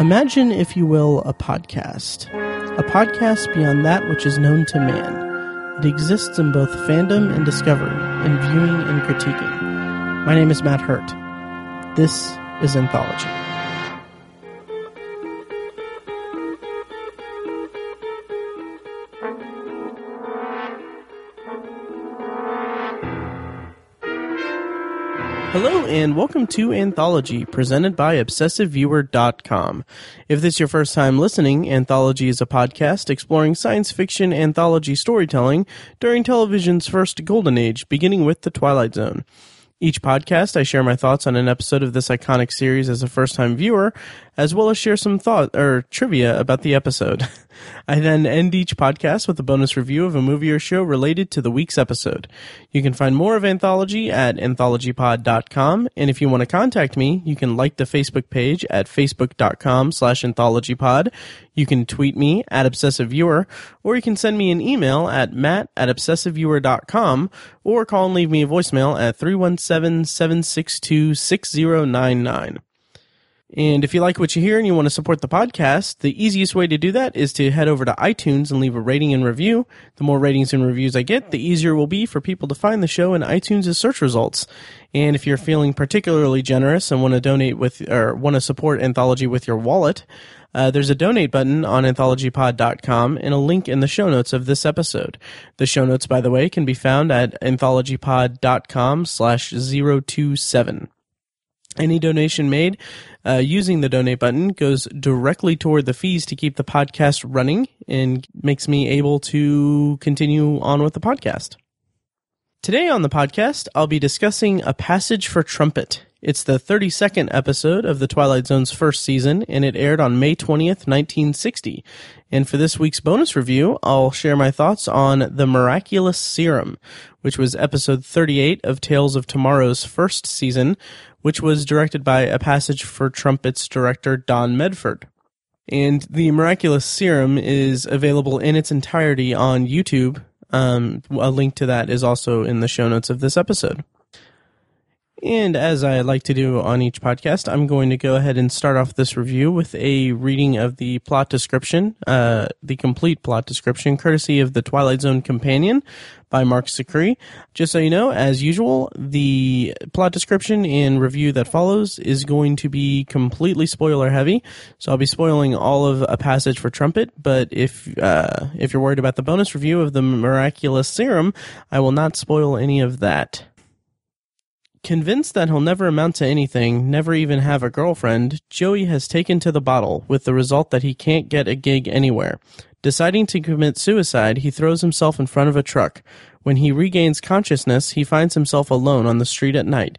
Imagine, if you will, a podcast. A podcast beyond that which is known to man. It exists in both fandom and discovery, in viewing and critiquing. My name is Matt Hurt. This is Anthology. And welcome to Anthology, presented by ObsessiveViewer.com. If this is your first time listening, Anthology is a podcast exploring science fiction anthology storytelling during television's first golden age, beginning with The Twilight Zone. Each podcast, I share my thoughts on an episode of this iconic series as a first time viewer, as well as share some thought or trivia about the episode. I then end each podcast with a bonus review of a movie or show related to the week's episode. You can find more of Anthology at anthologypod.com, and if you want to contact me, you can like the Facebook page at facebook.com slash anthologypod. You can tweet me at obsessiveviewer, or you can send me an email at matt at obsessiveviewer.com, or call and leave me a voicemail at 317-762-6099. And if you like what you hear and you want to support the podcast, the easiest way to do that is to head over to iTunes and leave a rating and review. The more ratings and reviews I get, the easier it will be for people to find the show in iTunes' search results. And if you're feeling particularly generous and want to donate with or want to support Anthology with your wallet, uh, there's a donate button on anthologypod.com and a link in the show notes of this episode. The show notes, by the way, can be found at anthologypod.com slash 027. Any donation made uh, using the donate button goes directly toward the fees to keep the podcast running and makes me able to continue on with the podcast. Today on the podcast, I'll be discussing A Passage for Trumpet. It's the 32nd episode of The Twilight Zone's first season, and it aired on May 20th, 1960. And for this week's bonus review, I'll share my thoughts on The Miraculous Serum, which was episode 38 of Tales of Tomorrow's first season, which was directed by A Passage for Trumpet's director Don Medford. And The Miraculous Serum is available in its entirety on YouTube um, a link to that is also in the show notes of this episode. And as I like to do on each podcast, I'm going to go ahead and start off this review with a reading of the plot description, uh, the complete plot description, courtesy of the Twilight Zone Companion by Marc Zicree. Just so you know, as usual, the plot description and review that follows is going to be completely spoiler heavy. So I'll be spoiling all of a passage for trumpet. But if uh, if you're worried about the bonus review of the miraculous serum, I will not spoil any of that. Convinced that he'll never amount to anything, never even have a girlfriend, Joey has taken to the bottle, with the result that he can't get a gig anywhere. Deciding to commit suicide, he throws himself in front of a truck. When he regains consciousness, he finds himself alone on the street at night.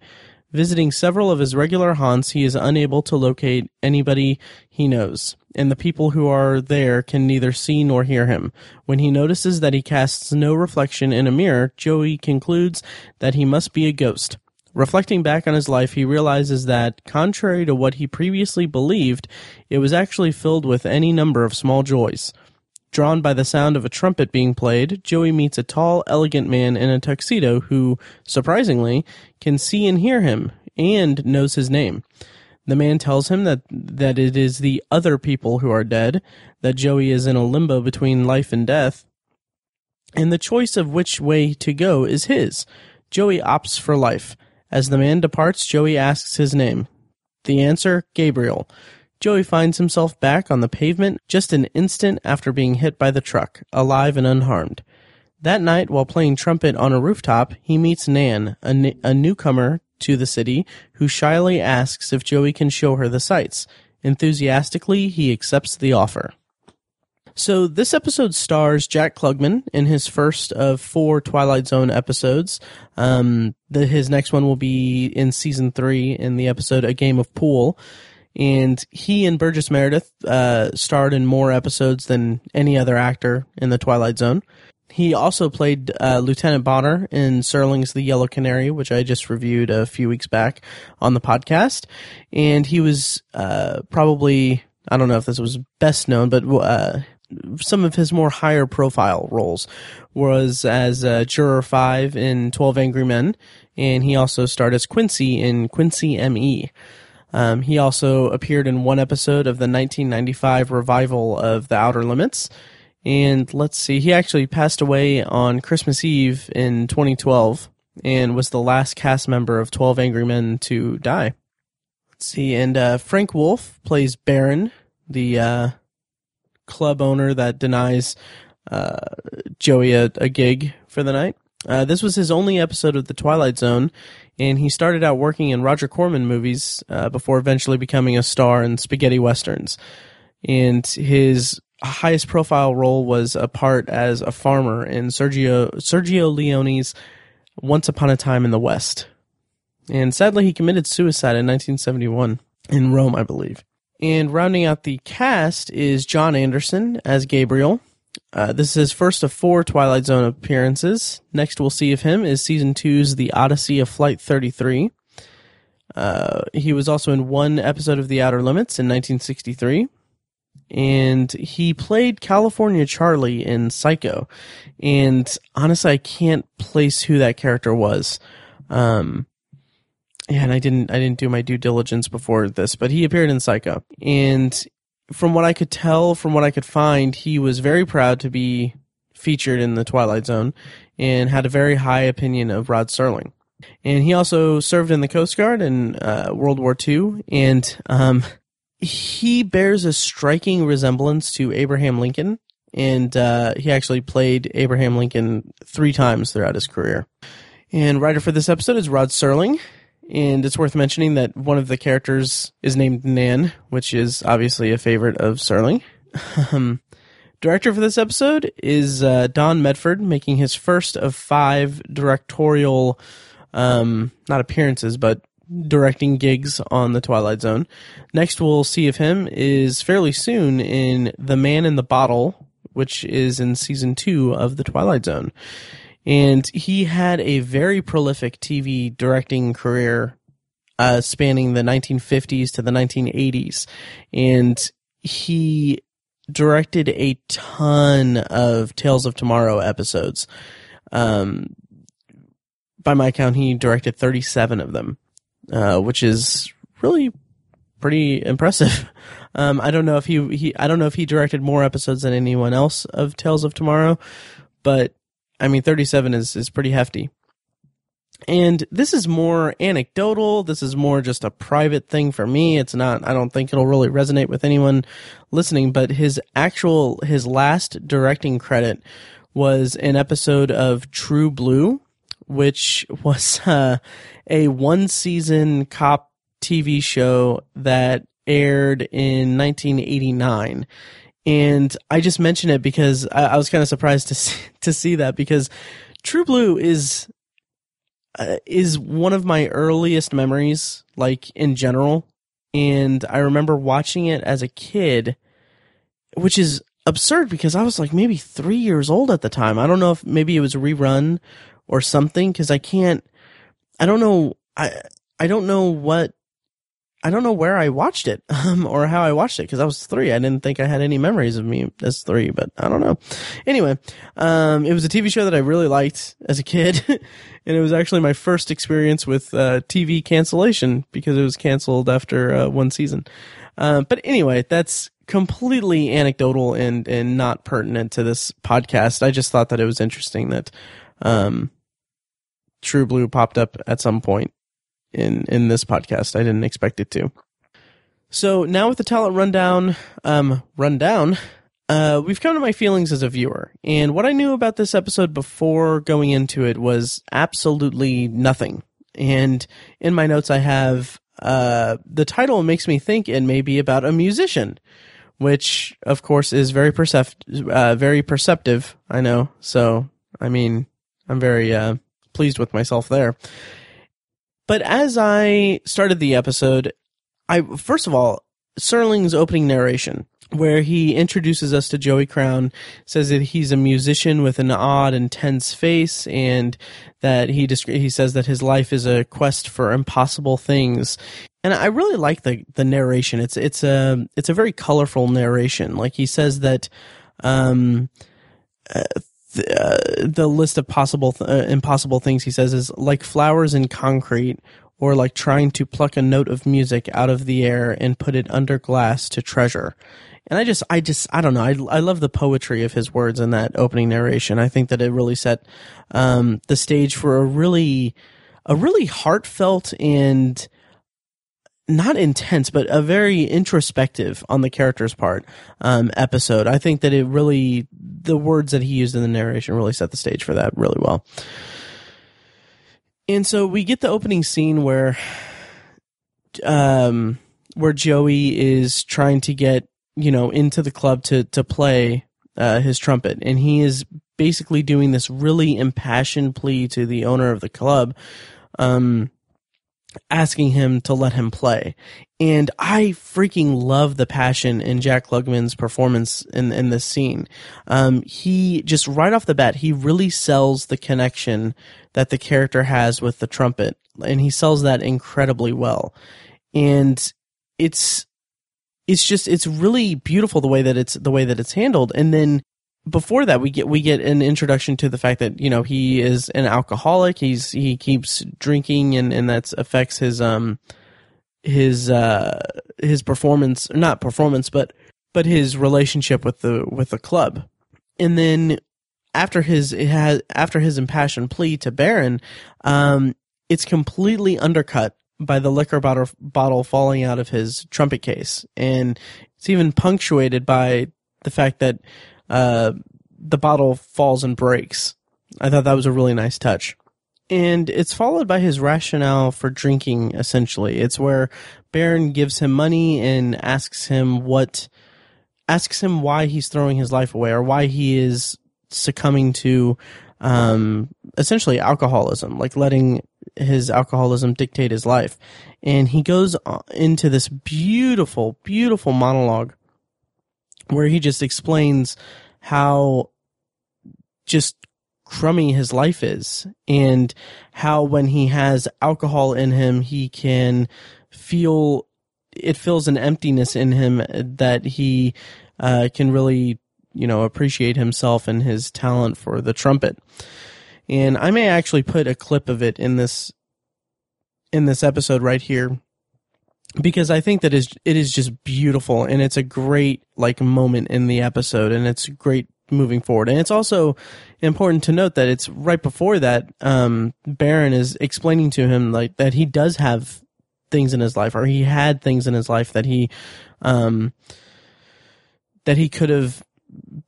Visiting several of his regular haunts, he is unable to locate anybody he knows, and the people who are there can neither see nor hear him. When he notices that he casts no reflection in a mirror, Joey concludes that he must be a ghost. Reflecting back on his life, he realizes that, contrary to what he previously believed, it was actually filled with any number of small joys. Drawn by the sound of a trumpet being played, Joey meets a tall, elegant man in a tuxedo who, surprisingly, can see and hear him and knows his name. The man tells him that, that it is the other people who are dead, that Joey is in a limbo between life and death, and the choice of which way to go is his. Joey opts for life. As the man departs, Joey asks his name. The answer, Gabriel. Joey finds himself back on the pavement just an instant after being hit by the truck, alive and unharmed. That night, while playing trumpet on a rooftop, he meets Nan, a, a newcomer to the city, who shyly asks if Joey can show her the sights. Enthusiastically, he accepts the offer. So this episode stars Jack Klugman in his first of four Twilight Zone episodes. Um, the, his next one will be in season three in the episode A Game of Pool. And he and Burgess Meredith uh, starred in more episodes than any other actor in the Twilight Zone. He also played uh, Lieutenant Bonner in Serling's The Yellow Canary, which I just reviewed a few weeks back on the podcast. And he was uh, probably, I don't know if this was best known, but uh, some of his more higher profile roles was as uh, Juror 5 in 12 Angry Men, and he also starred as Quincy in Quincy M.E. Um, he also appeared in one episode of the 1995 revival of The Outer Limits. And let's see, he actually passed away on Christmas Eve in 2012 and was the last cast member of 12 Angry Men to die. Let's see, and uh, Frank Wolff plays Baron, the uh, club owner that denies uh, Joey a, a, gig for the night. Uh, this was his only episode of The Twilight Zone, and he started out working in Roger Corman movies uh, before eventually becoming a star in spaghetti westerns. And his highest profile role was a part as a farmer in Sergio Sergio Leone's Once Upon a Time in the West. And sadly, he committed suicide in 1971 in Rome, I believe. And rounding out the cast is John Anderson as Gabriel. Uh, this is his first of four Twilight Zone appearances. Next we'll see of him is season two's The Odyssey of Flight 33. Uh, he was also in one episode of The Outer Limits in 1963. And he played California Charlie in Psycho. And honestly, I can't place who that character was. Um, and I didn't I didn't do my due diligence before this, but he appeared in Psycho. And from what I could tell, from what I could find, he was very proud to be featured in the Twilight Zone and had a very high opinion of Rod Serling. And he also served in the Coast Guard in uh, World War II, and um, he bears a striking resemblance to Abraham Lincoln. And uh, he actually played Abraham Lincoln three times throughout his career. And writer for this episode is Rod Serling, and it's worth mentioning that one of the characters is named Nan, which is obviously a favorite of Serling. Um, director for this episode is uh, Don Medford, making his first of five directorial, um, not appearances, but directing gigs on the Twilight Zone. Next, we'll see of him is fairly soon in The Man in the Bottle, which is in season two of the Twilight Zone and he had a very prolific TV directing career uh, spanning the 1950s to the 1980s, and he directed a ton of Tales of Tomorrow episodes. Um, by my count, he directed 37 of them, uh, which is really pretty impressive. Um, I don't know if he, he, I don't know if he directed more episodes than anyone else of Tales of Tomorrow, but I mean, 37 is, is pretty hefty. And this is more anecdotal. This is more just a private thing for me. It's not, I don't think it'll really resonate with anyone listening, but his actual, his last directing credit was an episode of True Blue, which was uh, a one season cop TV show that aired in 1989 and I just mention it because I, I was kind of surprised to see, to see that because True Blue is uh, is one of my earliest memories, like in general, and I remember watching it as a kid, which is absurd because I was like maybe three years old at the time. I don't know if maybe it was a rerun or something because I can't. I don't know. I I don't know what I don't know where I watched it um, or how I watched it because I was three. I didn't think I had any memories of me as three, but I don't know. Anyway, um, it was a TV show that I really liked as a kid, and it was actually my first experience with uh, TV cancellation because it was canceled after uh, one season. Uh, but anyway, that's completely anecdotal and and not pertinent to this podcast. I just thought that it was interesting that um, True Blue popped up at some point in in this podcast. I didn't expect it to. So now with the talent rundown, um, rundown, uh, we've come to my feelings as a viewer, and what I knew about this episode before going into it was absolutely nothing. And in my notes, I have uh, the title makes me think it may be about a musician, which of course is very percept- uh, very perceptive. I know. So I mean, I'm very uh, pleased with myself there. But as I started the episode, I first of all, Serling's opening narration, where he introduces us to Joey Crown, says that he's a musician with an odd and tense face, and that he he says that his life is a quest for impossible things. And I really like the the narration. It's it's a it's a very colorful narration. Like he says that. Um, uh, the, uh, the list of possible th- uh, impossible things he says is like flowers in concrete or like trying to pluck a note of music out of the air and put it under glass to treasure. And I just, I just, I don't know. I, I love the poetry of his words in that opening narration. I think that it really set um, the stage for a really, a really heartfelt and not intense, but a very introspective on the character's part um, episode. I think that it really, the words that he used in the narration really set the stage for that really well. And so we get the opening scene where, um, where Joey is trying to get you know into the club to to play uh, his trumpet, and he is basically doing this really impassioned plea to the owner of the club, um, asking him to let him play. And I freaking love the passion in Jack Klugman's performance in in this scene. Um, he just right off the bat, he really sells the connection that the character has with the trumpet, and he sells that incredibly well. And it's it's just it's really beautiful the way that it's the way that it's handled, and then before that we get we get an introduction to the fact that you know he is an alcoholic. He's he keeps drinking and and that affects his um his uh his performance not performance but but his relationship with the with the club. And then after his it has after his impassioned plea to Baron um it's completely undercut by the liquor bottle bottle falling out of his trumpet case. And it's even punctuated by the fact that uh, the bottle falls and breaks. I thought that was a really nice touch. And it's followed by his rationale for drinking, essentially. It's where Baron gives him money and asks him what, asks him why he's throwing his life away or why he is succumbing to, um, essentially alcoholism, like letting his alcoholism dictate his life. And he goes into this beautiful, beautiful monologue where he just explains how just crummy his life is and how when he has alcohol in him he can feel it fills an emptiness in him that he uh, can really you know appreciate himself and his talent for the trumpet. And i may actually put a clip of it in this in this episode right here because I think that is it is just beautiful and it's a great like moment in the episode and it's great moving forward. And it's also important to note that it's right before that um Baron is explaining to him like that he does have things in his life or he had things in his life that he um that he could have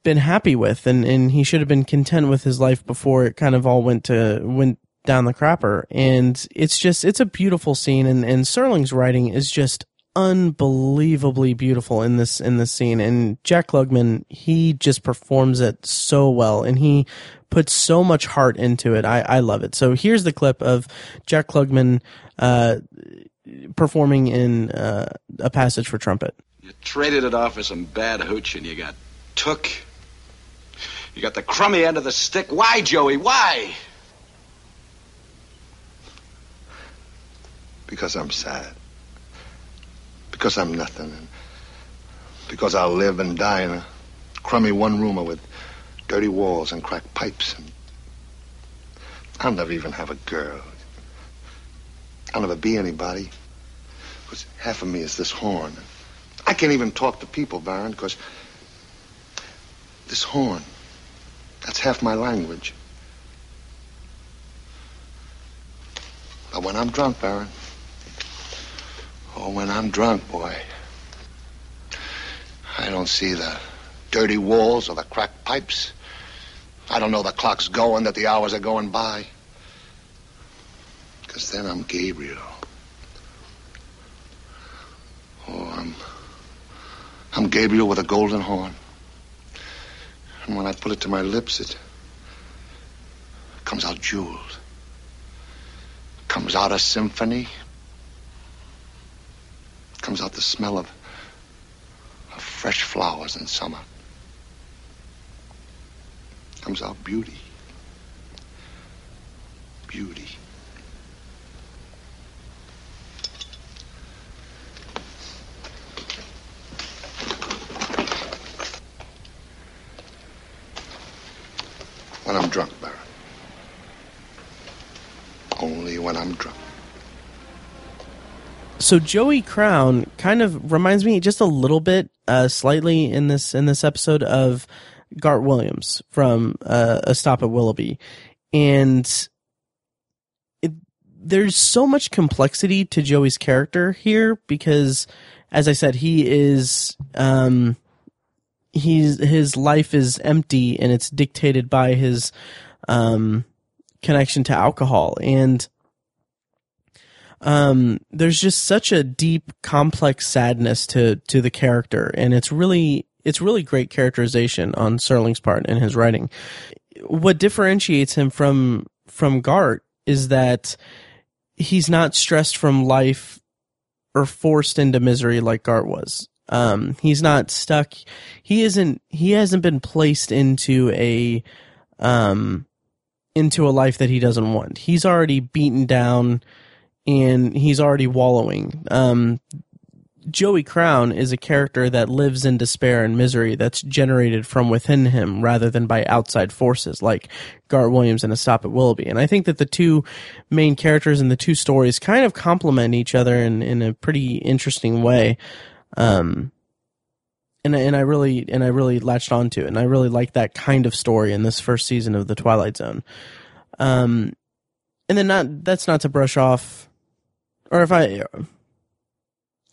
been happy with and and he should have been content with his life before it kind of all went to went down the crapper. And it's just, it's a beautiful scene. And, and Serling's writing is just unbelievably beautiful in this, in this scene. And Jack Klugman, he just performs it so well and he puts so much heart into it. I, I love it. So here's the clip of Jack Klugman, uh, performing in, uh, a passage for trumpet. You traded it off for some bad hooch and you got took. You got the crummy end of the stick. Why, Joey? Why? Because I'm sad. Because I'm nothing. And because I'll live and die in a crummy one roomer with dirty walls and cracked pipes. And I'll never even have a girl. I'll never be anybody. Because half of me is this horn. I can't even talk to people, Baron, because this horn, that's half my language. But when I'm drunk, Baron, Oh, when I'm drunk, boy, I don't see the dirty walls or the cracked pipes. I don't know the clock's going, that the hours are going by. Because then I'm Gabriel. Oh, I'm. I'm Gabriel with a golden horn. And when I put it to my lips, it comes out jeweled. Comes out a symphony comes out the smell of, of fresh flowers in summer. Comes out beauty. Beauty. When I'm drunk, Baron. Only when I'm drunk. So Joey Crown kind of reminds me just a little bit, uh, slightly in this in this episode of Gart Williams from uh, A Stop at Willoughby, and it, there's so much complexity to Joey's character here because, as I said, he is um, he's his life is empty and it's dictated by his um, connection to alcohol. And um, there's just such a deep, complex sadness to to the character, and it's really it's really great characterization on Serling's part in his writing. What differentiates him from from Gart is that he's not stressed from life or forced into misery like Gart was. Um, he's not stuck. He isn't. He hasn't been placed into a um into a life that he doesn't want. He's already beaten down and he's already wallowing. Um, Joey Crown is a character that lives in despair and misery that's generated from within him rather than by outside forces like Gart Williams and A Stop at Willoughby. And I think that the two main characters in the two stories kind of complement each other in, in a pretty interesting way. Um, and and I really and I really latched onto it, and I really like that kind of story in this first season of the Twilight Zone. Um, and then not that's not to brush off or if I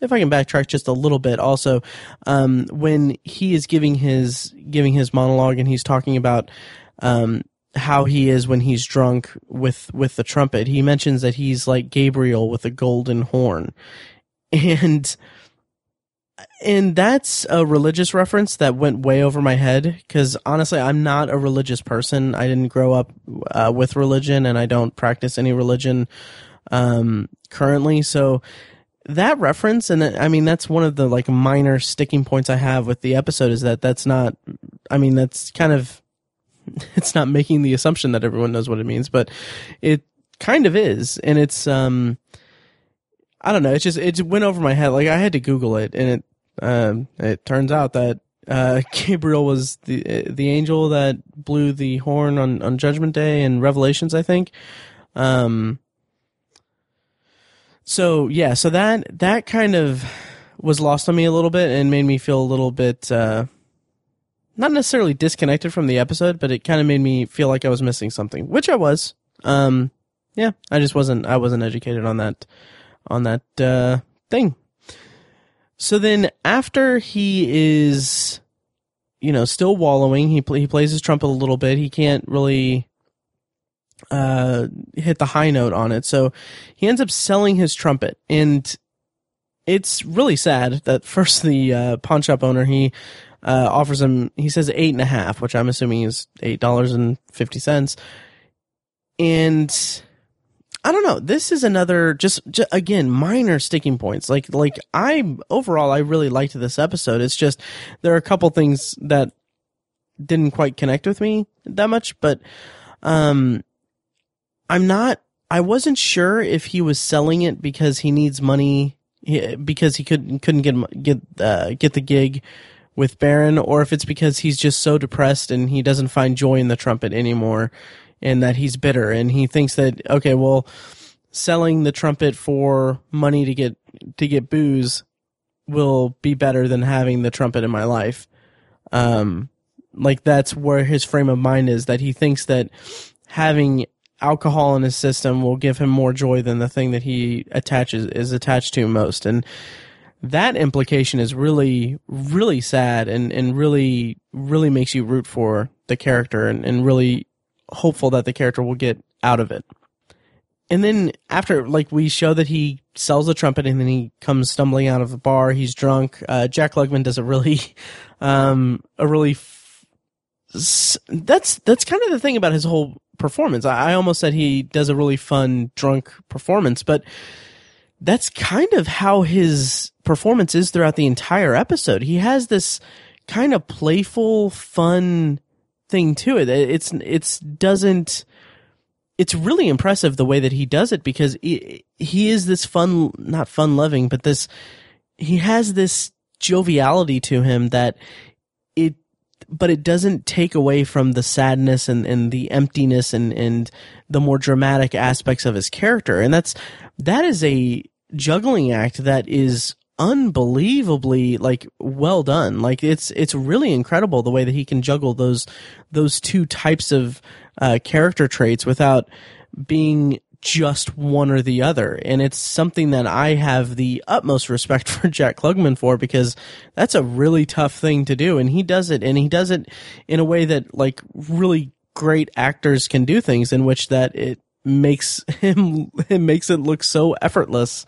if I can backtrack just a little bit also um, when he is giving his giving his monologue and he's talking about um, how he is when he's drunk with with the trumpet he mentions that he's like Gabriel with a golden horn. And and that's a religious reference that went way over my head because honestly i'm not a religious person. I didn't grow up uh, with religion and i don't practice any religion um, currently. So that reference, and I mean, that's one of the like minor sticking points I have with the episode is that that's not, I mean, that's kind of, it's not making the assumption that everyone knows what it means, but it kind of is. And it's, um, I don't know. It just, it went over my head. Like I had to Google it and it, um, it turns out that, uh, Gabriel was the, the angel that blew the horn on, on Judgment Day and Revelations, I think. Um, so yeah, so that that kind of was lost on me a little bit and made me feel a little bit uh, not necessarily disconnected from the episode, but it kind of made me feel like I was missing something, which I was. Um, yeah, I just wasn't I wasn't educated on that on that uh, thing. So then after he is you know still wallowing, he he plays his trumpet a little bit. He can't really uh, hit the high note on it. So he ends up selling his trumpet, and it's really sad that first the uh, pawn shop owner he uh, offers him he says eight and a half, which I'm assuming is eight dollars and fifty cents, and. I don't know. This is another just, just, again minor sticking points. Like like I overall I really liked this episode. It's just there are a couple things that didn't quite connect with me that much, but um I'm not. I wasn't sure if he was selling it because he needs money because he couldn't couldn't get get uh, get the gig with Baron, or if it's because he's just so depressed and he doesn't find joy in the trumpet anymore, and that he's bitter and he thinks that okay, well, selling the trumpet for money to get to get booze will be better than having the trumpet in my life. Um, like that's where his frame of mind is that he thinks that having alcohol in his system will give him more joy than the thing that he attaches is attached to most. And that implication is really really sad and and really really makes you root for the character and, and really hopeful that the character will get out of it. And then after like we show that he sells the trumpet and then he comes stumbling out of the bar. He's drunk. Uh, jack klugman does a really um a really that's that's kind of the thing about his whole performance. I, I almost said he does a really fun drunk performance, but that's kind of how his performance is throughout the entire episode. He has this kind of playful, fun thing to it. It's it's doesn't. It's really impressive the way that he does it because he, he is this fun, not fun loving, but this he has this joviality to him that but it doesn't take away from the sadness and, and the emptiness and, and the more dramatic aspects of his character. And that's, that is a juggling act that is unbelievably like well done. Like it's it's really incredible the way that he can juggle those those two types of uh, character traits without being just one or the other. And it's something that I have the utmost respect for Jack Klugman for because that's a really tough thing to do. And he does it and he does it in a way that like really great actors can do things in which that it makes him, it makes it look so effortless.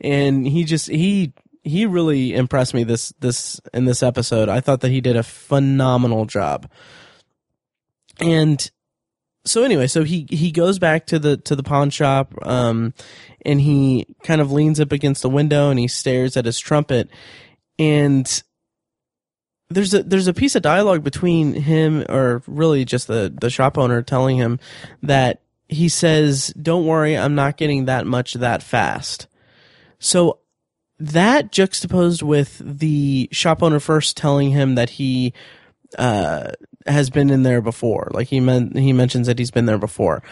And he just, he he really impressed me this this in this episode. I thought that he did a phenomenal job. And so anyway, so he he goes back to the to the pawn shop um and he kind of leans up against the window and he stares at his trumpet and there's a there's a piece of dialogue between him or really just the the shop owner telling him that he says, "Don't worry, I'm not getting that much that fast." So that juxtaposed with the shop owner first telling him that he uh, has been in there before. Like he meant he mentions that he's been there before.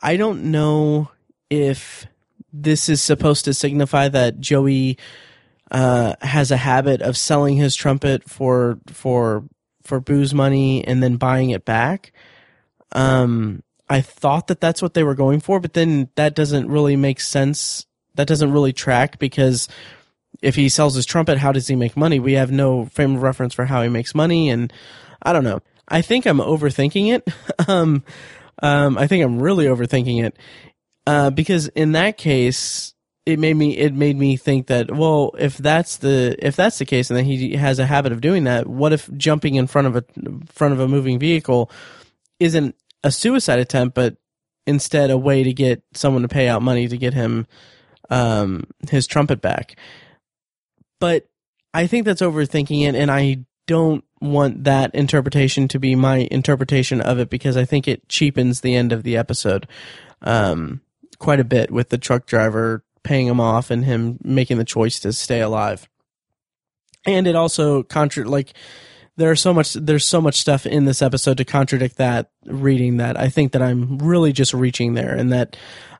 I don't know if this is supposed to signify that Joey uh, has a habit of selling his trumpet for for for booze money and then buying it back. Um, I thought that that's what they were going for, but then that doesn't really make sense. That doesn't really track because if he sells his trumpet, how does he make money? We have no frame of reference for how he makes money, and I don't know. I think I'm overthinking it. um, um, I think I'm really overthinking it uh, because in that case, it made me it made me think that well, if that's the if that's the case, and then he has a habit of doing that, what if jumping in front of a front of a moving vehicle isn't a suicide attempt, but instead a way to get someone to pay out money to get him um, his trumpet back? but I think that's overthinking it, and I don't want that interpretation to be my interpretation of it because I think it cheapens the end of the episode um, quite a bit with the truck driver paying him off and him making the choice to stay alive. And it also contra like there are so much there's so much stuff in this episode to contradict that reading that I think that I'm really just reaching there and that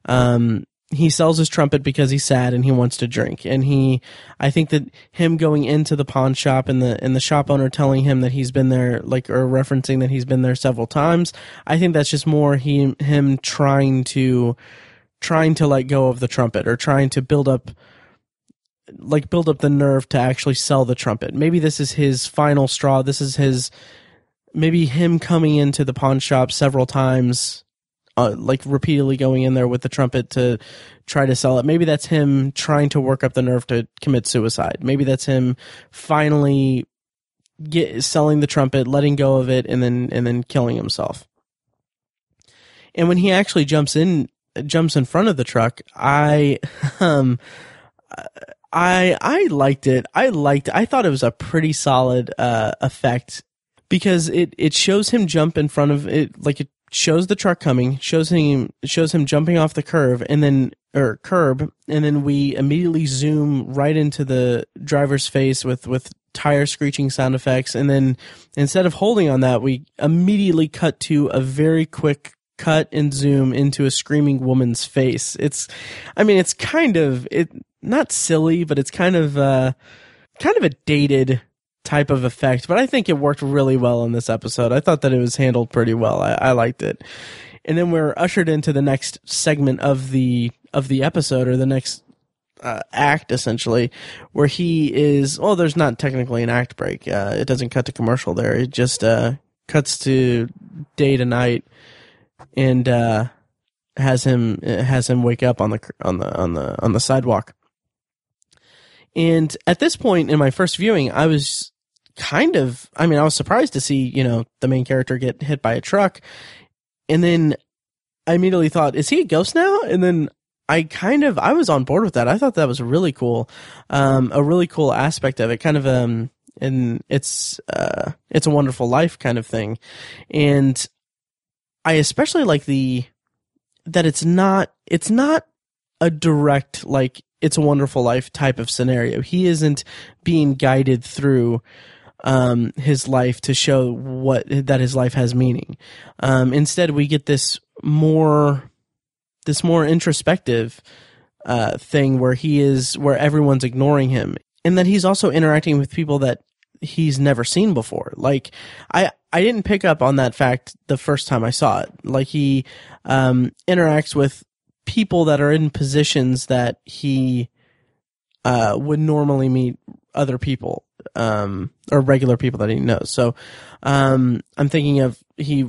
um, he sells his trumpet because he's sad and he wants to drink. And he, I think that him going into the pawn shop and the and the shop owner telling him that he's been there, like or referencing that he's been there several times. I think that's just more he him trying to trying to let go of the trumpet or trying to build up like build up the nerve to actually sell the trumpet. Maybe this is his final straw. This is his maybe him coming into the pawn shop several times uh, like repeatedly going in there with the trumpet to try to sell it. Maybe that's him trying to work up the nerve to commit suicide. Maybe that's him finally get selling the trumpet, letting go of it, and then and then killing himself. And when he actually jumps in, jumps in front of the truck, I, um, I I liked it. I liked. I thought it was a pretty solid uh, effect because it it shows him jump in front of it like it shows the truck coming, shows him shows him jumping off the curve, and then or curb, and then we immediately zoom right into the driver's face with with tire screeching sound effects, and then instead of holding on that, we immediately cut to a very quick cut and zoom into a screaming woman's face. It's, I mean, it's kind of it not silly, but it's kind of uh kind of a dated type of effect, but I think it worked really well in this episode. I thought that it was handled pretty well. I, I liked it. And then we're ushered into the next segment of the of the episode or the next uh, act essentially where he is well there's not technically an act break uh, it doesn't cut to commercial there it just uh, cuts to day to night and uh, has him has him wake up on the on the on the on the sidewalk and at this point in my first viewing i was kind of, I mean, I was surprised to see, you know, the main character get hit by a truck. And then I immediately thought, is he a ghost now? And then I kind of, I was on board with that. I thought that was really cool. Um, a really cool aspect of it, kind of, um, and it's, uh, it's a wonderful life kind of thing. And I especially like the, that it's not, it's not a direct, like, it's a wonderful life type of scenario. He isn't being guided through, um, his life to show what that his life has meaning. Um, instead, we get this more this more introspective uh, thing where he is where everyone's ignoring him, and that he's also interacting with people that he's never seen before. Like I I didn't pick up on that fact the first time I saw it. Like he um, interacts with people that are in positions that he uh, would normally meet other people um, or regular people that he knows. So um, I'm thinking of he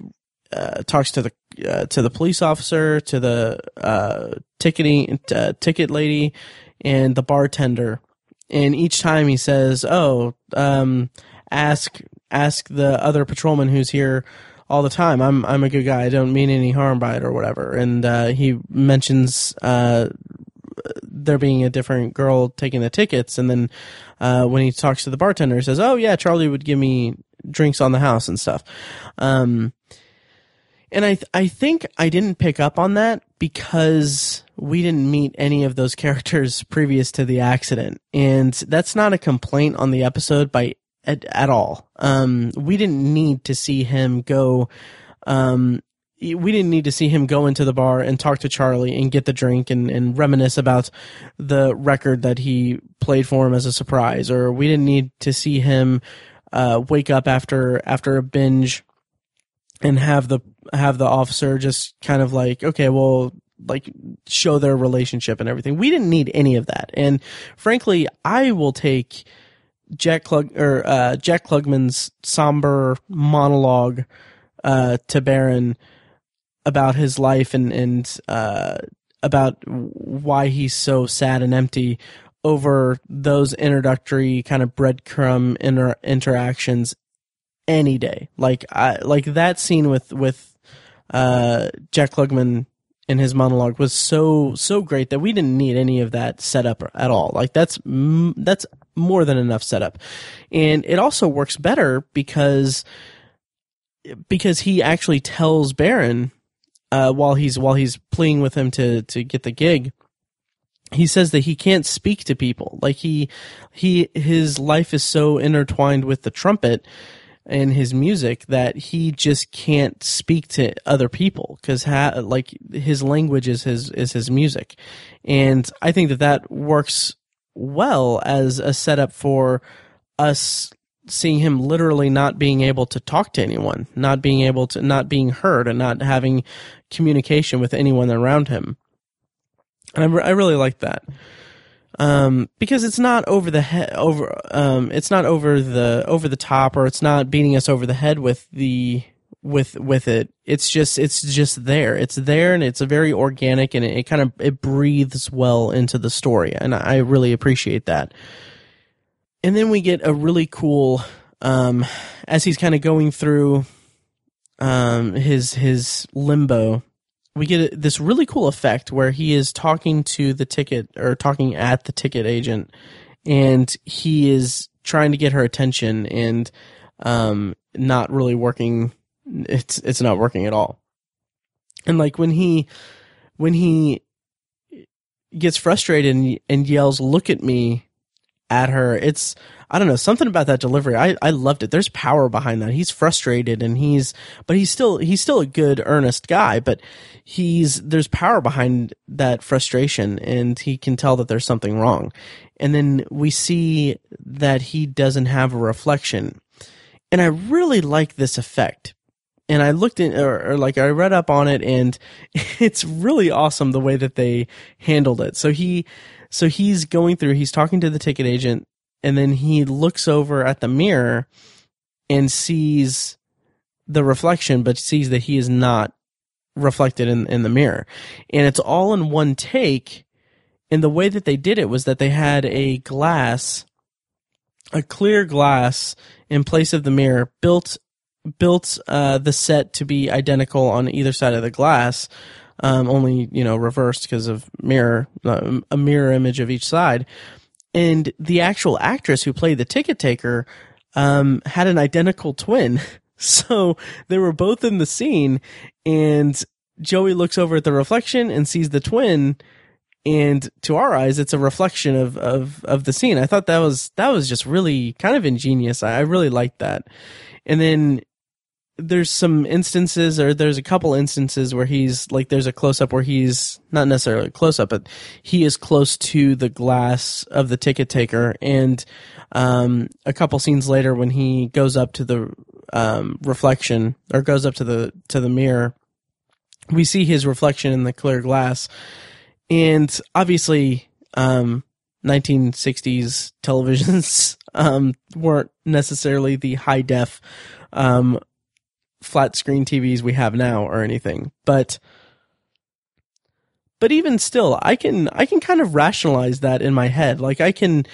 uh, talks to the uh, to the police officer, to the uh, ticketing uh, ticket lady, and the bartender. And each time he says, "Oh, um, ask ask the other patrolman who's here all the time. I'm I'm a good guy. I don't mean any harm by it or whatever." And uh, he mentions uh, there being a different girl taking the tickets, and then uh, when he talks to the bartender, he says, "Oh yeah, Charlie would give me drinks on the house and stuff." Um, and I th- I think I didn't pick up on that because we didn't meet any of those characters previous to the accident, and that's not a complaint on the episode by at, at all. Um, we didn't need to see him go. Um, we didn't need to see him go into the bar and talk to Charlie and get the drink and, and reminisce about the record that he played for him as a surprise, or we didn't need to see him uh, wake up after after a binge and have the have the officer just kind of like, okay, well, like show their relationship and everything. We didn't need any of that, and frankly, I will take Jack Klug or uh, Jack Klugman's somber monologue uh, to Baron about his life and and uh, about why he's so sad and empty over those introductory kind of breadcrumb inter- interactions any day. Like I like that scene with with uh, Jack Klugman in his monologue was so so great that we didn't need any of that setup at all. Like that's that's more than enough setup, and it also works better because because he actually tells Baron uh, while he's while he's pleading with him to to get the gig he says that he can't speak to people. Like he he his life is so intertwined with the trumpet and his music that he just can't speak to other people because ha- like his language is his is his music. And i think that that works well as a setup for us seeing him literally not being able to talk to anyone, not being able to, not being heard, and not having communication with anyone around him. And I, re- I really like that. Um, because it's not over the head, over, um, it's not over the, over the top, or it's not beating us over the head with the, with, with it. It's just, it's just there. It's there and it's a very organic and it, it kind of, it breathes well into the story. And I really appreciate that and then we get a really cool um, as he's kind of going through um, his his limbo we get this really cool effect where he is talking to the ticket or talking at the ticket agent and he is trying to get her attention and um, not really working it's it's not working at all and like when he when he gets frustrated and, and yells look at me at her. It's I don't know something about that delivery. I I loved it. There's power behind that. He's frustrated and he's but he's still he's still a good earnest guy. But he's there's power behind that frustration and he can tell that there's something wrong. And then we see that he doesn't have a reflection. And I really like this effect and I looked in or, or, like I read up on it and it's really awesome the way that they handled it. So he so he's going through, he's talking to the ticket agent, and then he looks over at the mirror and sees the reflection, but sees that he is not reflected in, in the mirror. And it's all in one take. And the way that they did it was that they had a glass, a clear glass in place of the mirror, built built uh, the set to be identical on either side of the glass, um, only you know reversed because of mirror uh, a mirror image of each side. And the actual actress who played the ticket taker um, had an identical twin, so they were both in the scene. And Joey looks over at the reflection and sees the twin, and to our eyes, it's a reflection of of of the scene. I thought that was that was just really kind of ingenious. I, I really liked that. And then there's some instances or there's a couple instances where he's like there's a close up where he's not necessarily a close up but he is close to the glass of the ticket taker. And um, a couple scenes later when he goes up to the um, reflection or goes up to the to the mirror we see his reflection in the clear glass. And obviously um, 1960s televisions um, weren't necessarily the high def um, flat screen TVs we have now or anything. But but even still, I can I can kind of rationalize that in my head. Like I can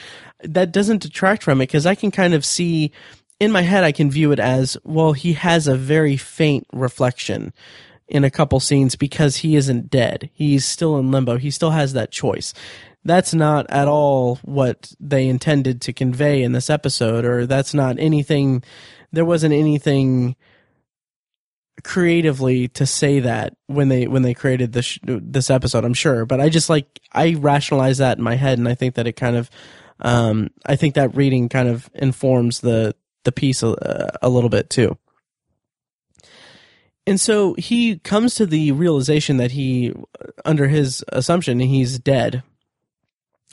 that doesn't detract from it because I can kind of see in my head I can view it as well he has a very faint reflection in a couple scenes because he isn't dead. He's still in limbo. He still has that choice. That's not at all what they intended to convey in this episode or that's not anything there wasn't anything creatively to say that when they when they created this this episode i'm sure but i just like i rationalize that in my head and i think that it kind of um i think that reading kind of informs the the piece a, a little bit too. And so he comes to the realization that he under his assumption he's dead.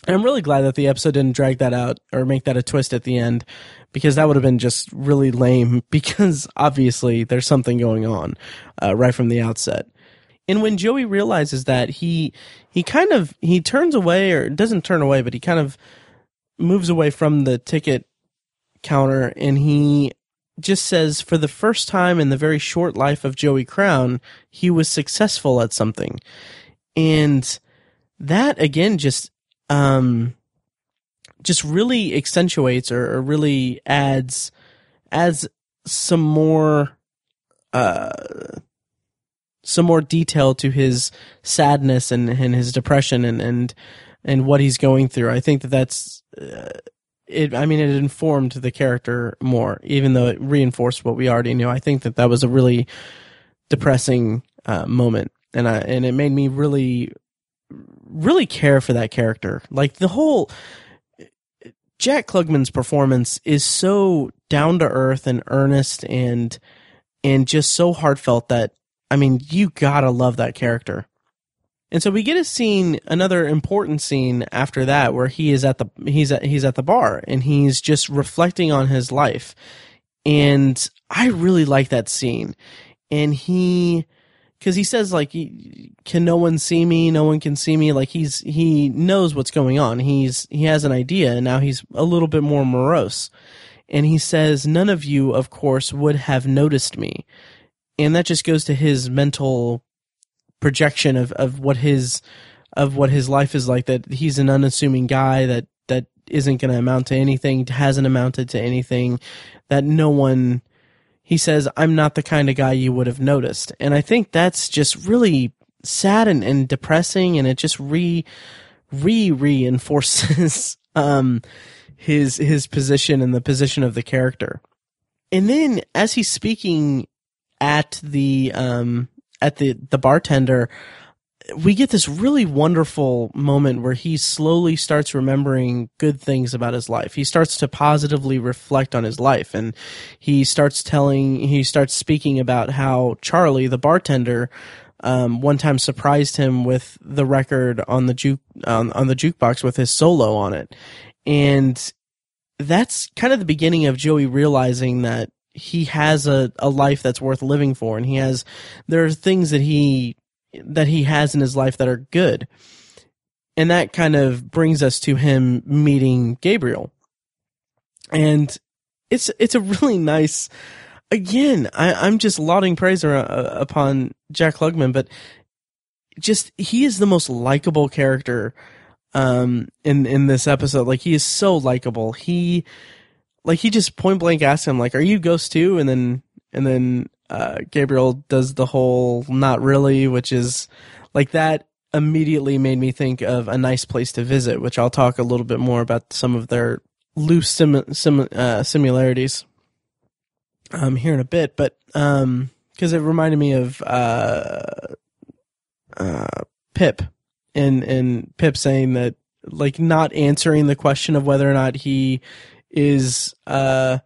And I'm really glad that the episode didn't drag that out or make that a twist at the end because that would have been just really lame because obviously there's something going on uh, right from the outset. And when Joey realizes that he he kind of he turns away or doesn't turn away but he kind of moves away from the ticket counter and he just says for the first time in the very short life of Joey Crown he was successful at something. And that again just um, just really accentuates or, or, really adds adds some more uh, some more detail to his sadness and, and his depression and, and and what he's going through. I think that that's uh, it. I mean, it informed the character more, even though it reinforced what we already knew. I think that that was a really depressing uh, moment, and I and it made me really really care for that character. Like the whole Jack Klugman's performance is so down to earth and earnest and and just so heartfelt that I mean, you gotta love that character. And so we get a scene, another important scene after that, where he is at the he's at he's at the bar and he's just reflecting on his life, and I really like that scene. And he because he says like can no one see me? No one can see me. Like he's he knows what's going on. He's he has an idea and now he's a little bit more morose. And he says none of you of course would have noticed me. And that just goes to his mental projection of of what his of what his life is like that he's an unassuming guy that that isn't going to amount to anything hasn't amounted to anything that no one he says, I'm not the kind of guy you would have noticed. And I think that's just really sad and, and depressing and it just re re reinforces um his his position and the position of the character. And then as he's speaking at the um at the the bartender, we get this really wonderful moment where he slowly starts remembering good things about his life. He starts to positively reflect on his life and he starts telling, he starts speaking about how Charlie, the bartender, um, one time surprised him with the record on the juke, on, on the jukebox with his solo on it. And that's kind of the beginning of Joey realizing that he has a, a life that's worth living for and he has, there are things that he that he has in his life that are good. And that kind of brings us to him meeting Gabriel. And it's it's a really nice again, I, am just lauding praise uh, upon Jack Klugman, but just he is the most likable character um in in this episode. Like he is so likable. He like he just point blank asks him like, "Are you Ghost too?" And then and then uh, Gabriel does the whole not really, which is like that immediately made me think of a nice place to visit, which I'll talk a little bit more about some of their loose sim, sim uh, similarities um, here in a bit. But because um, it reminded me of uh, uh, Pip and and Pip saying that like not answering the question of whether or not he is uh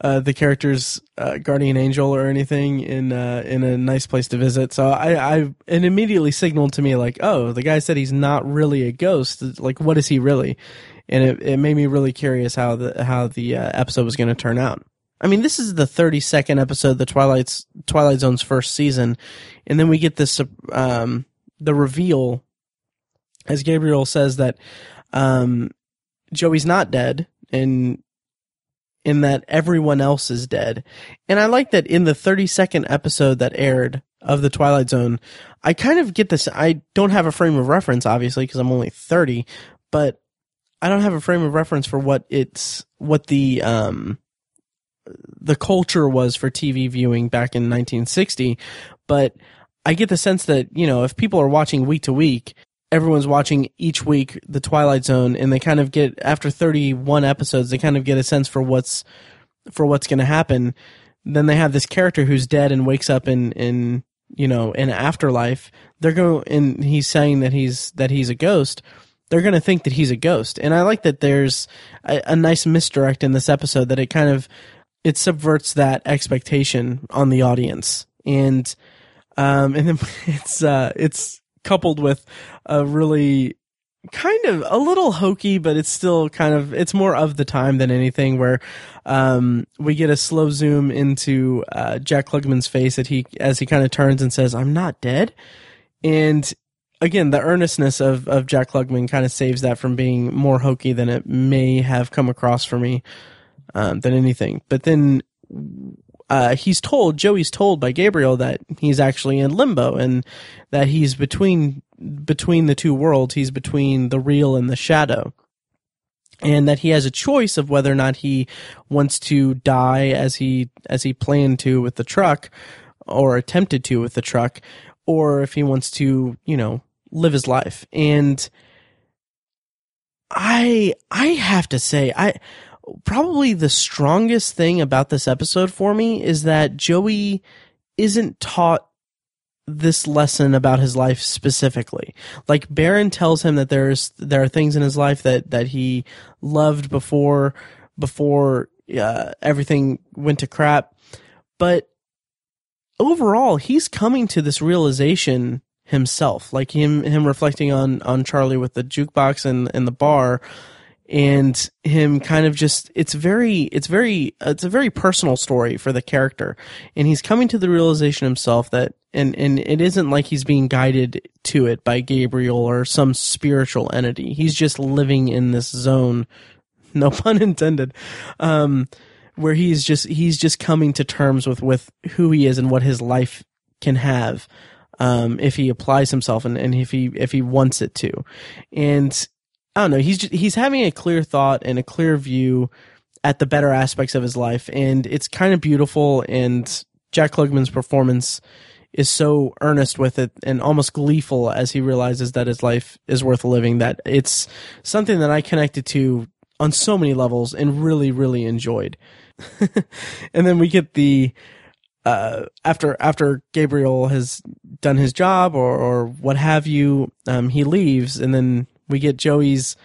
uh, the character's uh, guardian angel or anything in uh, in a nice place to visit. So I, I it immediately signaled to me like, oh, the guy said he's not really a ghost. Like, what is he really? And it, it made me really curious how the how the uh, episode was going to turn out. I mean, this is the 32nd episode, of the Twilight's Twilight Zone's first season, and then we get this um, the reveal as Gabriel says that um, Joey's not dead, and in that everyone else is dead. And I like that in the 32nd episode that aired of the Twilight Zone, I kind of get this. I don't have a frame of reference, obviously, because I'm only 30, but I don't have a frame of reference for what it's, what the, um, the culture was for TV viewing back in 1960. But I get the sense that, you know, if people are watching week to week, everyone's watching each week the Twilight Zone, and they kind of get after 31 episodes, they kind of get a sense for what's for what's going to happen. Then they have this character who's dead and wakes up in in you know in afterlife. They're going and he's saying that he's that he's a ghost. They're going to think that he's a ghost, and I like that there's a, a nice misdirect in this episode that it kind of it subverts that expectation on the audience and um and then it's uh it's coupled with a really kind of a little hokey, but it's still kind of it's more of the time than anything. Where um, we get a slow zoom into uh, Jack Klugman's face that he as he kind of turns and says, "I'm not dead," and again, the earnestness of of Jack Klugman kind of saves that from being more hokey than it may have come across for me um, than anything. But then uh, he's told Joey's told by Gabriel that he's actually in limbo and that he's between between the two worlds. He's between the real and the shadow, and that he has a choice of whether or not he wants to die as he as he planned to with the truck, or attempted to with the truck, or if he wants to, you know, live his life. And I I have to say I probably the strongest thing about this episode for me is that Joey isn't taught this lesson about his life specifically. Like Baron tells him that there's there are things in his life that that he loved before before uh, everything went to crap, but overall he's coming to this realization himself. Like him him reflecting on on Charlie with the jukebox and and the bar and him kind of just it's very it's very it's a very personal story for the character. And he's coming to the realization himself that and and it isn't like he's being guided to it by Gabriel or some spiritual entity. He's just living in this zone no pun intended um where he's just he's just coming to terms with with who he is and what his life can have um, if he applies himself and, and if he if he wants it to. And I don't know. He's just, he's having a clear thought and a clear view at the better aspects of his life, and it's kind of beautiful. And Jack Klugman's performance is so earnest with it and almost gleeful as he realizes that his life is worth living. That it's something that I connected to on so many levels and really, really enjoyed. and then we get the uh, after after Gabriel has done his job or or what have you, um, he leaves, and then we get Joey's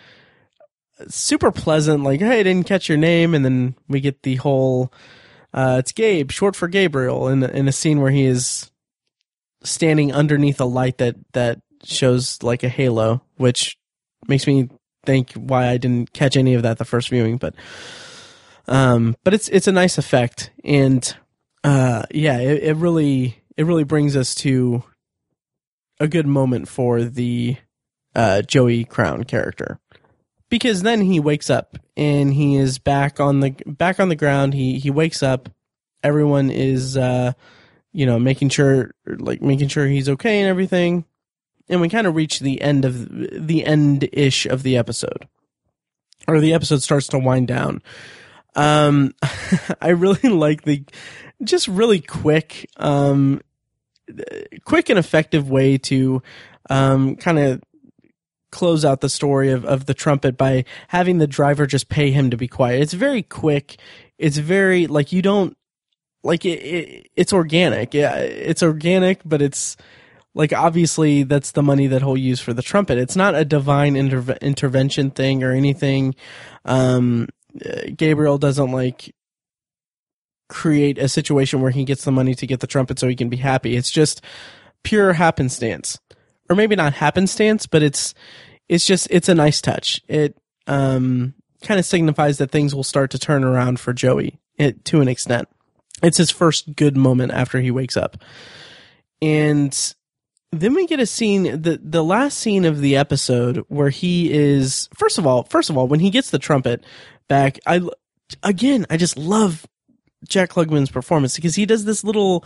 super pleasant, like, hey, I didn't catch your name. And then we get the whole, uh, it's Gabe, short for Gabriel, in, in a scene where he is standing underneath a light that, that shows like a halo, which makes me think why I didn't catch any of that the first viewing. But, um, but it's, it's a nice effect. And, uh, yeah, it, it really, it really brings us to a good moment for the, uh, Joey Crown character. Because then he wakes up and he is back on the back on the ground. He he wakes up. Everyone is uh, you know making sure like making sure he's okay and everything. And we kind of reach the end of the end ish of the episode, or the episode starts to wind down. Um, I really like the just really quick, um, quick and effective way to um, kind of close out the story of, of the trumpet by having the driver just pay him to be quiet. It's very quick. It's very like you don't like it, it it's organic. Yeah, it's organic, but it's like obviously that's the money that he'll use for the trumpet. It's not a divine inter- intervention thing or anything. Um, Gabriel doesn't like create a situation where he gets the money to get the trumpet so he can be happy. It's just pure happenstance. Or maybe not happenstance, but it's it's just it's a nice touch. It um kind of signifies that things will start to turn around for Joey it, to an extent. It's his first good moment after he wakes up. And then we get a scene the the last scene of the episode where he is first of all first of all when he gets the trumpet back I again I just love Jack Klugman's performance because he does this little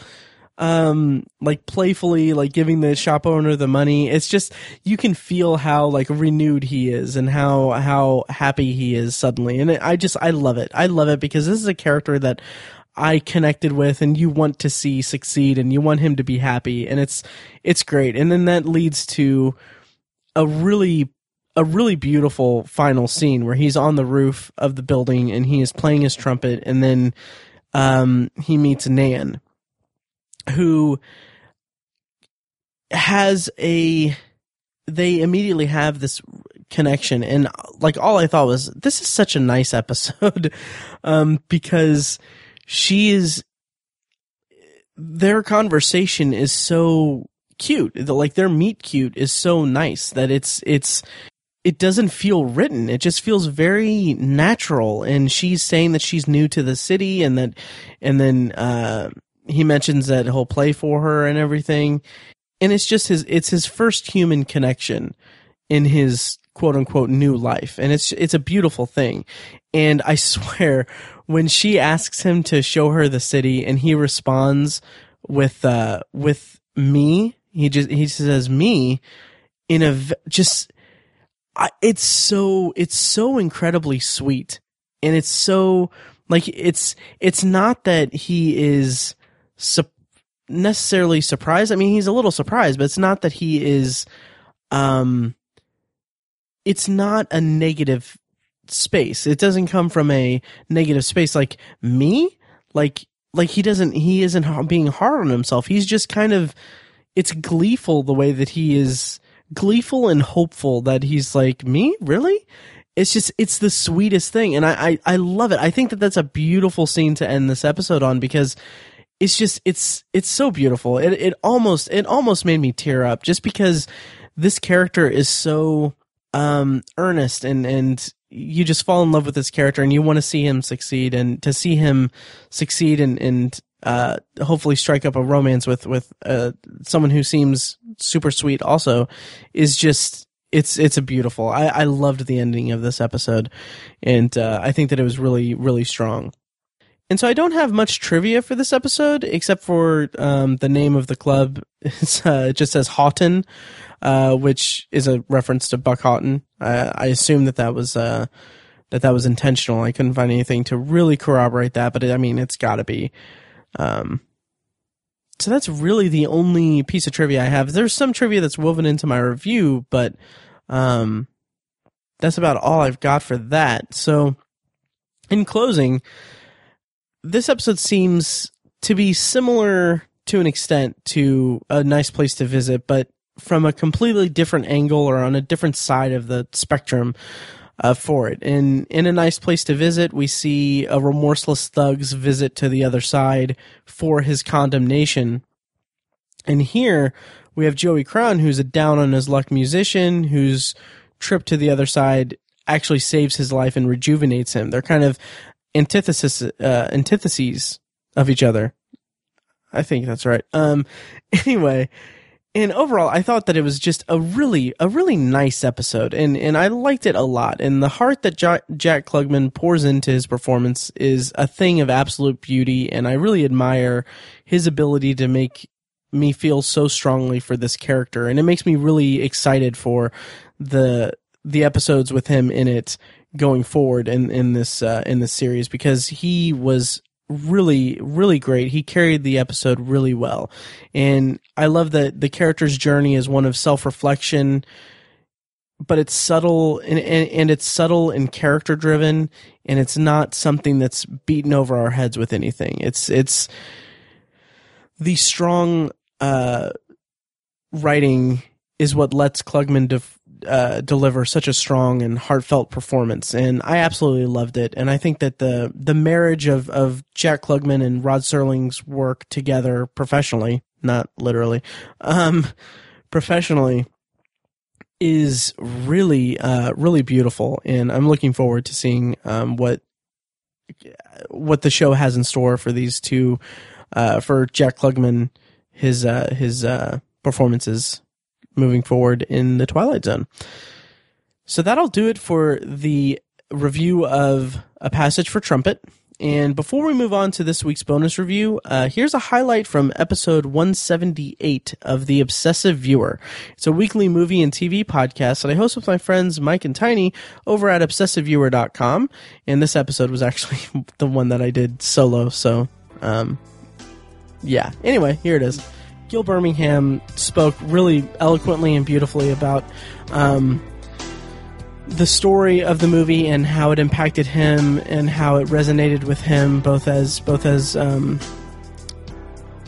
um like playfully like giving the shop owner the money. It's just you can feel how like renewed he is and how how happy he is suddenly. And i just i love it. I love it because this is a character that i connected with and you want to see succeed and you want him to be happy. And it's it's great. And then that leads to a really a really beautiful final scene where he's on the roof of the building and he is playing his trumpet and then um he meets nan who has a they immediately have this connection and like all I thought was this is such a nice episode um because she is their conversation is so cute like their meet cute is so nice that it's it's it doesn't feel written. It just feels very natural. And she's saying that she's new to the city and that, and then, uh, he mentions that he'll play for her and everything. And it's just his, it's his first human connection in his quote unquote new life. And it's, it's a beautiful thing. And I swear when she asks him to show her the city and he responds with, uh, with me, he just, he says me in a, just, I, it's so, it's so incredibly sweet. And it's so, like, it's, it's not that he is, su- necessarily surprised. I mean, he's a little surprised, but it's not that he is. Um, it's not a negative space. It doesn't come from a negative space like me. Like like he doesn't. He isn't being hard on himself. He's just kind of. It's gleeful the way that he is gleeful and hopeful that he's like me really it's just it's the sweetest thing and I, I i love it i think that that's a beautiful scene to end this episode on because it's just it's it's so beautiful. It it almost it almost made me tear up just because this character is so um earnest and and you just fall in love with this character and you want to see him succeed and to see him succeed and and uh hopefully strike up a romance with with uh someone who seems super sweet also is just it's it's a beautiful I, I loved the ending of this episode and uh, I think that it was really really strong and so I don't have much trivia for this episode, except for um, the name of the club. Uh, it just says Houghton, uh, which is a reference to Buck Houghton. Uh, I assume that that was uh, that that was intentional. I couldn't find anything to really corroborate that, but it, I mean, it's got to be. Um, so that's really the only piece of trivia I have. There's some trivia that's woven into my review, but um, that's about all I've got for that. So, in closing this episode seems to be similar to an extent to a nice place to visit, but from a completely different angle or on a different side of the spectrum uh, for it. And in a nice place to visit, we see a remorseless thug's visit to the other side for his condemnation. And here we have Joey Crown, who's a down on his luck musician, whose trip to the other side actually saves his life and rejuvenates him. They're kind of antithesis uh, antitheses of each other. I think that's right. Um, anyway, and overall, I thought that it was just a really, a really nice episode, and and I liked it a lot. And the heart that Jack, Jack Klugman pours into his performance is a thing of absolute beauty, and I really admire his ability to make me feel so strongly for this character, and it makes me really excited for the the episodes with him in it going forward in in this uh, in this series because he was really really great. He carried the episode really well, and I love that the character's journey is one of self reflection, but it's subtle and, and, and it's subtle and character driven, and it's not something that's beaten over our heads with anything. It's it's the strong uh, writing is what lets Klugman def- uh, deliver such a strong and heartfelt performance, and I absolutely loved it. And I think that the the marriage of of Jack Klugman and Rod Serling's work together professionally, not literally, um, professionally, is really uh, really beautiful, and I'm looking forward to seeing um, what what the show has in store for these two, uh, for Jack Klugman, his uh, his uh, performances moving forward in the Twilight Zone. So that'll do it for the review of A Passage for Trumpet. And before we move on to this week's bonus review, uh, here's a highlight from episode 178 of The Obsessive Viewer. It's a weekly movie and TV podcast that I host with my friends Mike and Tiny over at obsessiveviewer.com. And this episode was actually the one that I did solo. So, um, yeah. Anyway, here it is. Gil Birmingham spoke really eloquently and beautifully about um, the story of the movie and how it impacted him and how it resonated with him, both as both as um,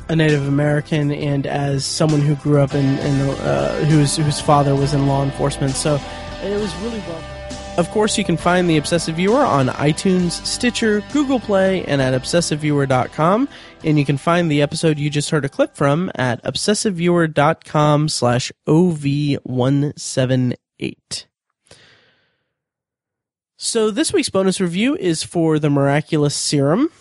a Native American and as someone who grew up in, in uh, whose whose father was in law enforcement. So it was really well. Of course, you can find The Obsessive Viewer on iTunes, Stitcher, Google Play, and at obsessiveviewer.com. And you can find the episode you just heard a clip from at obsessiveviewer.com slash OV178. So this week's bonus review is for The Miraculous Serum.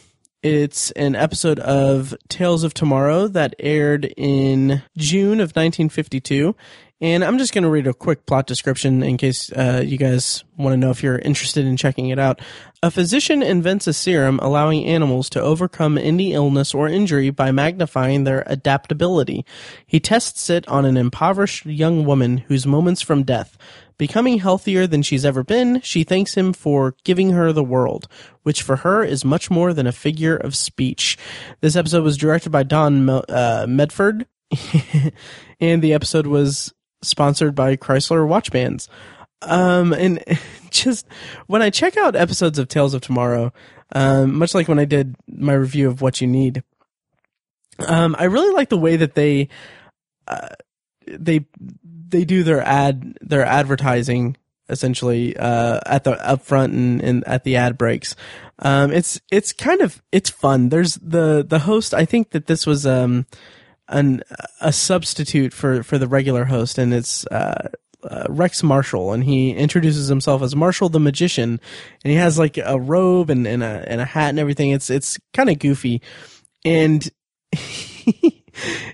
It's an episode of Tales of Tomorrow that aired in June of 1952. And I'm just going to read a quick plot description in case uh, you guys want to know if you're interested in checking it out. A physician invents a serum allowing animals to overcome any illness or injury by magnifying their adaptability. He tests it on an impoverished young woman whose moments from death. Becoming healthier than she's ever been, she thanks him for giving her the world, which for her is much more than a figure of speech. This episode was directed by Don uh, Medford, and the episode was sponsored by Kreisler watch bands. Um, and just when I check out episodes of Tales of Tomorrow, um, much like when I did my review of What You Need, um, I really like the way that they, uh, they, they do their ad, their advertising essentially, uh, at the upfront and, and at the ad breaks. Um, it's, it's kind of, it's fun. There's the, the host, I think that this was, um, an a substitute for for the regular host, and it's uh, uh, Rex Marshall, and he introduces himself as Marshall the Magician, and he has like a robe and, and a and a hat and everything. It's it's kind of goofy, and.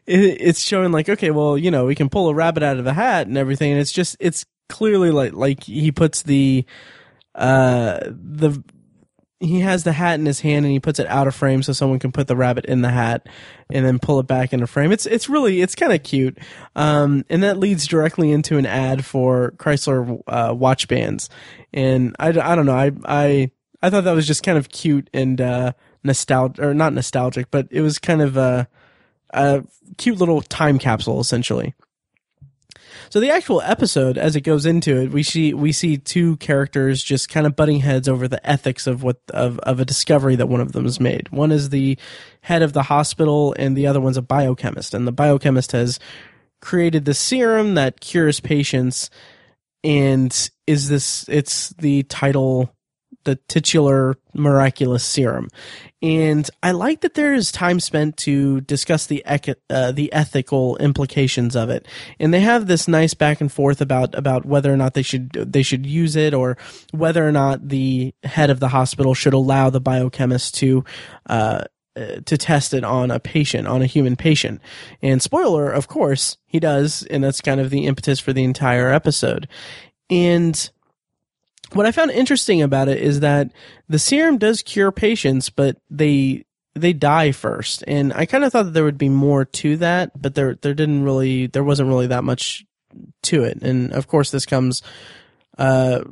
it's showing like okay well you know we can pull a rabbit out of a hat and everything and it's just it's clearly like like he puts the uh the he has the hat in his hand and he puts it out of frame so someone can put the rabbit in the hat and then pull it back into frame. It's it's really it's kind of cute, um, and that leads directly into an ad for Kreisler uh, watch bands. And I, I don't know I I I thought that was just kind of cute and uh, nostalgic or not nostalgic, but it was kind of a, a cute little time capsule essentially. So the actual episode, as it goes into it, we see we see two characters just kind of butting heads over the ethics of what of of a discovery that one of them has made. One is the head of the hospital, and the other one's a biochemist. And the biochemist has created the serum that cures patients, and is this it's the title the titular miraculous serum. And I like that there is time spent to discuss the uh, the ethical implications of it. And they have this nice back and forth about about whether or not they should they should use it or whether or not the head of the hospital should allow the biochemist to uh, to test it on a patient, on a human patient. And spoiler, of course, he does, and that's kind of the impetus for the entire episode. And what I found interesting about it is that the serum does cure patients, but they they die first. And I kind of thought that there would be more to that, but there there didn't really there wasn't really that much to it. And of course, this comes uh,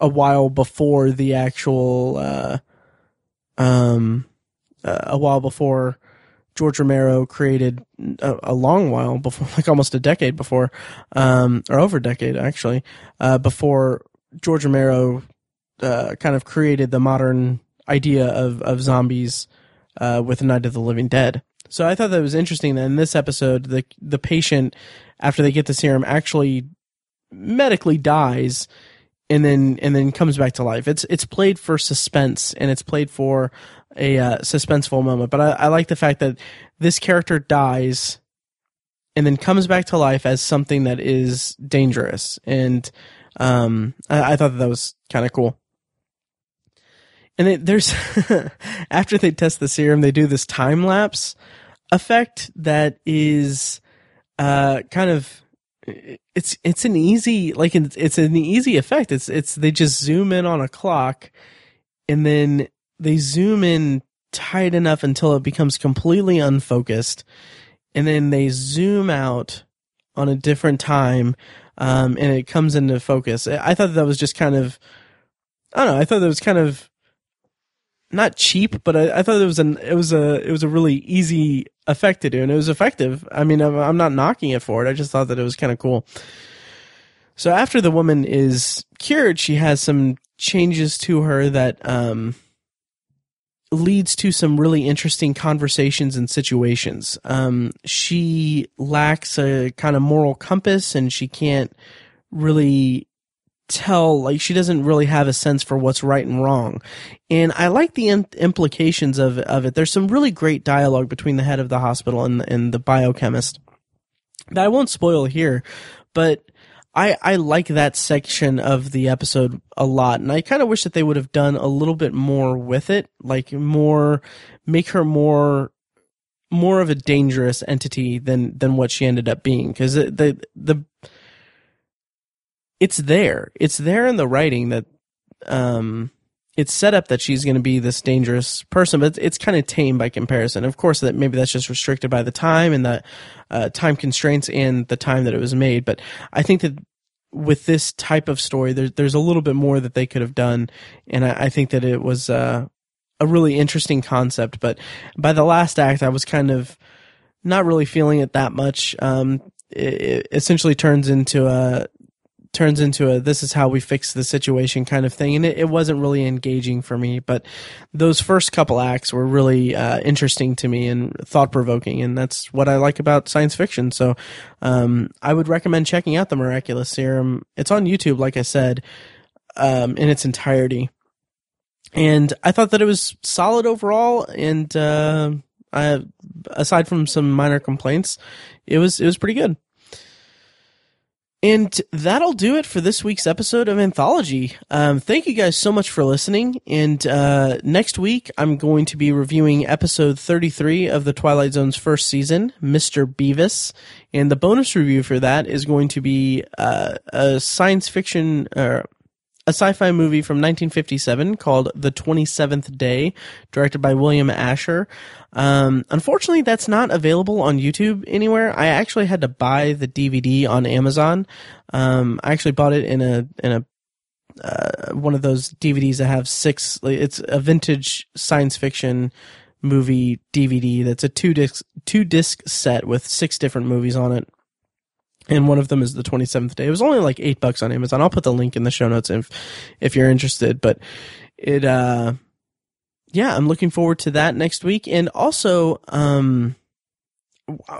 a while before the actual uh, um uh, a while before George Romero created a, a, long while before, like almost a decade before, um, or over a decade actually, uh, before George Romero uh, kind of created the modern idea of of zombies uh, with Night of the Living Dead. So I thought that was interesting that in this episode, the the patient after they get the serum actually medically dies and then and then comes back to life. It's it's played for suspense and it's played for a uh, suspenseful moment. But I, I like the fact that this character dies and then comes back to life as something that is dangerous. And um, I, I thought that, that was kind of cool. And it, there's after they test the serum, they do this time lapse effect that is uh, kind of it's it's an easy like it's, it's an easy effect. It's it's they just zoom in on a clock, and then they zoom in tight enough until it becomes completely unfocused, and then they zoom out on a different time, um, and it comes into focus. I thought that was just kind of, I don't know. I thought that was kind of not cheap, but I, I, thought it was an it was a it was a really easy effect to do, and it was effective. I mean, I'm, I'm not knocking it for it. I just thought that it was kind of cool. So after the woman is cured, she has some changes to her that um, leads to some really interesting conversations and situations. Um, she lacks a kind of moral compass, and she can't really tell like she doesn't really have a sense for what's right and wrong and i like the implications of of it there's some really great dialogue between the head of the hospital and and the biochemist that i won't spoil here but I, I like that section of the episode a lot, and I kind of wish that they would have done a little bit more with it, like more, make her more, more of a dangerous entity than than what she ended up being. Because the the the it's there. It's there in the writing that um, it's set up that she's going to be this dangerous person, but it's, it's kind of tame by comparison. Of course, that maybe that's just restricted by the time and the uh, time constraints and the time that it was made. But I think that with this type of story, there's there's a little bit more that they could have done, and I, I think that it was uh, a really interesting concept. But by the last act, I was kind of not really feeling it that much. Um, it, it essentially turns into a turns into a this is how we fix the situation kind of thing. And it, it wasn't really engaging for me but those first couple acts were really uh, interesting to me and thought-provoking. And that's what i like about science fiction. So um, i would recommend checking out the miraculous serum. It's on youtube like i said um, in its entirety. And i thought that it was solid overall. And uh, I, aside from some minor complaints it was it was pretty good and that'll do it for this week's episode of Anthology. Um, thank you guys so much for listening. And uh, next week, I'm going to be reviewing episode 33 of the Twilight Zone's first season, Mr. Bevis. And the bonus review for that is going to be uh, a science fiction. Uh, a sci-fi movie from 1957 called The 27th Day, directed by William Asher. Um, unfortunately, that's not available on YouTube anywhere. I actually had to buy the DVD on Amazon. Um, I actually bought it in a in a uh, one of those DVDs that have six. It's a vintage science fiction movie DVD that's a two disc two disc set with six different movies on it and one of them is the 27th day. It was only like eight bucks on Amazon. I'll put the link in the show notes if, if you're interested, but it, uh, yeah, I'm looking forward to that next week. And also, um,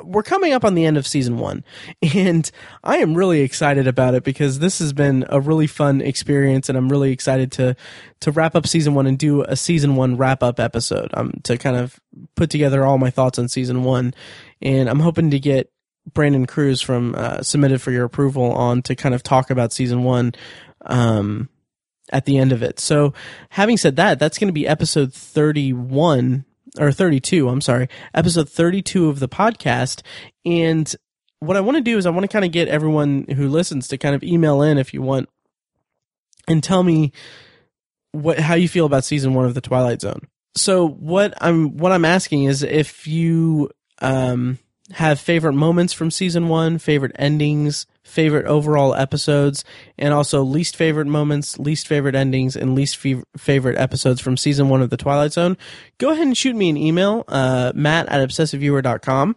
we're coming up on the end of season one and I am really excited about it because this has been a really fun experience and I'm really excited to, to wrap up season one and do a season one wrap up episode, um, to kind of put together all my thoughts on season one. And I'm hoping to get Brandon Cruz from uh, submitted for your approval on to kind of talk about season one um, at the end of it. So, having said that, that's going to be episode 31 or 32. I'm sorry, episode 32 of the podcast. And what I want to do is I want to kind of get everyone who listens to kind of email in if you want and tell me what how you feel about season one of the Twilight Zone. So what I'm what I'm asking is if you um have favorite moments from season one, favorite endings, favorite overall episodes, and also least favorite moments, least favorite endings, and least favorite episodes from season one of The Twilight Zone, go ahead and shoot me an email, uh, matt at obsessiveviewer.com.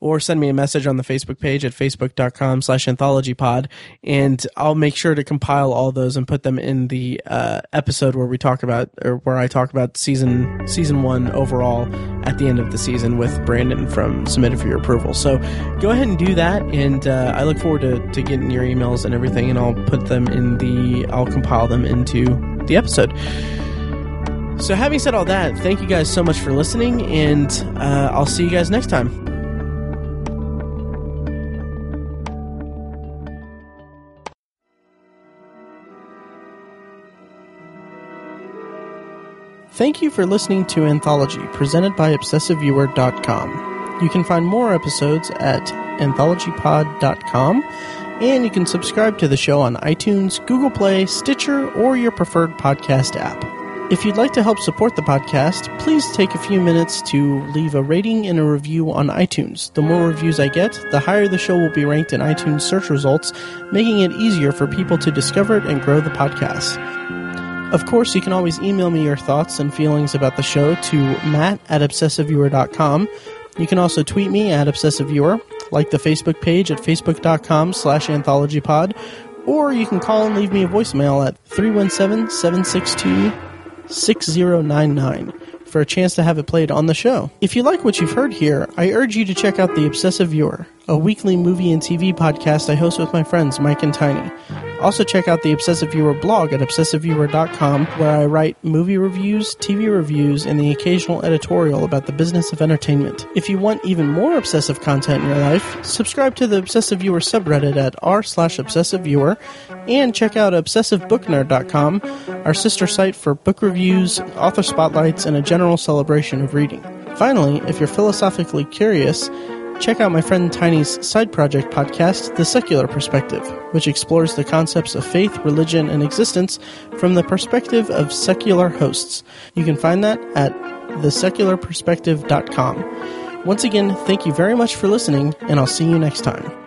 or send me a message on the Facebook page at facebook.com slash anthologypod, and I'll make sure to compile all those and put them in the uh, episode where we talk about, or where I talk about season season one overall at the end of the season with Brandon from Submitted for Your Approval. So go ahead and do that, and uh, I look forward to, to getting your emails and everything, and I'll put them in the, I'll compile them into the episode. So, having said all that, thank you guys so much for listening, and uh, I'll see you guys next time. Thank you for listening to Anthology, presented by ObsessiveViewer.com. You can find more episodes at anthologypod.com, and you can subscribe to the show on iTunes, Google Play, Stitcher, or your preferred podcast app. If you'd like to help support the podcast, please take a few minutes to leave a rating and a review on iTunes. The more reviews I get, the higher the show will be ranked in iTunes search results, making it easier for people to discover it and grow the podcast. Of course, you can always email me your thoughts and feelings about the show to matt at obsessiveviewer.com. You can also tweet me at obsessiveviewer, like the Facebook page at facebook.com slash anthologypod, or you can call and leave me a voicemail at 317 762 6099 for a chance to have it played on the show. If you like what you've heard here, I urge you to check out The Obsessive Viewer, a weekly movie and TV podcast I host with my friends Mike and Tiny. Also, check out the Obsessive Viewer blog at obsessiveviewer.com, where I write movie reviews, TV reviews, and the occasional editorial about the business of entertainment. If you want even more obsessive content in your life, subscribe to the Obsessive Viewer subreddit at r slash obsessiveviewer, and check out obsessivebooknerd.com, our sister site for book reviews, author spotlights, and a general celebration of reading. Finally, if you're philosophically curious, check out my friend Tiny's side project podcast, The Secular Perspective, which explores the concepts of faith, religion, and existence from the perspective of secular hosts. You can find that at thesecularperspective.com. Once again, thank you very much for listening, and I'll see you next time.